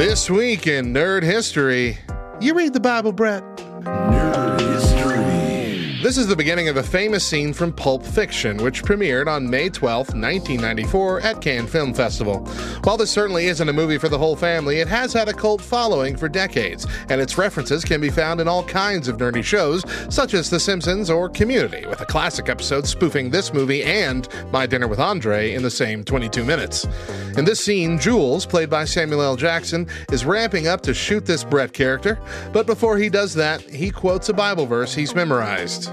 This week in Nerd History, you read the Bible, Brett. This is the beginning of a famous scene from Pulp Fiction, which premiered on May 12, 1994, at Cannes Film Festival. While this certainly isn't a movie for the whole family, it has had a cult following for decades, and its references can be found in all kinds of nerdy shows, such as The Simpsons or Community, with a classic episode spoofing this movie and My Dinner with Andre in the same 22 minutes. In this scene, Jules, played by Samuel L. Jackson, is ramping up to shoot this Brett character, but before he does that, he quotes a Bible verse he's memorized.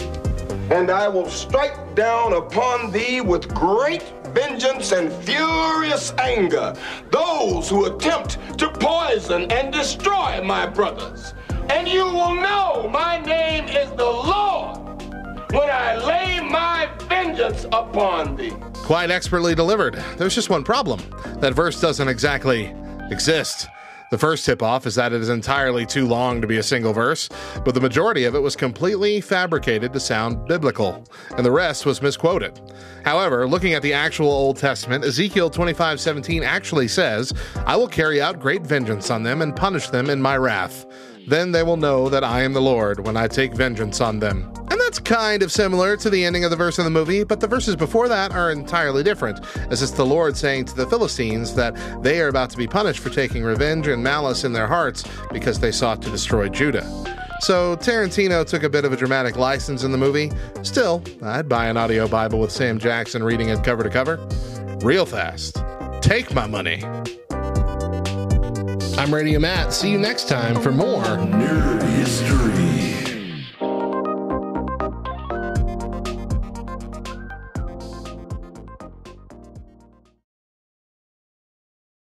and I will strike down upon thee with great vengeance and furious anger those who attempt to poison and destroy my brothers. And you will know my name is the Lord when I lay my vengeance upon thee. Quite expertly delivered. There's just one problem that verse doesn't exactly exist. The first tip off is that it is entirely too long to be a single verse, but the majority of it was completely fabricated to sound biblical, and the rest was misquoted. However, looking at the actual Old Testament, Ezekiel 25:17 actually says, "I will carry out great vengeance on them and punish them in my wrath. Then they will know that I am the Lord when I take vengeance on them." That's kind of similar to the ending of the verse in the movie, but the verses before that are entirely different, as it's the Lord saying to the Philistines that they are about to be punished for taking revenge and malice in their hearts because they sought to destroy Judah. So Tarantino took a bit of a dramatic license in the movie. Still, I'd buy an audio Bible with Sam Jackson reading it cover to cover. Real fast. Take my money. I'm Radio Matt. See you next time for more Nerd history.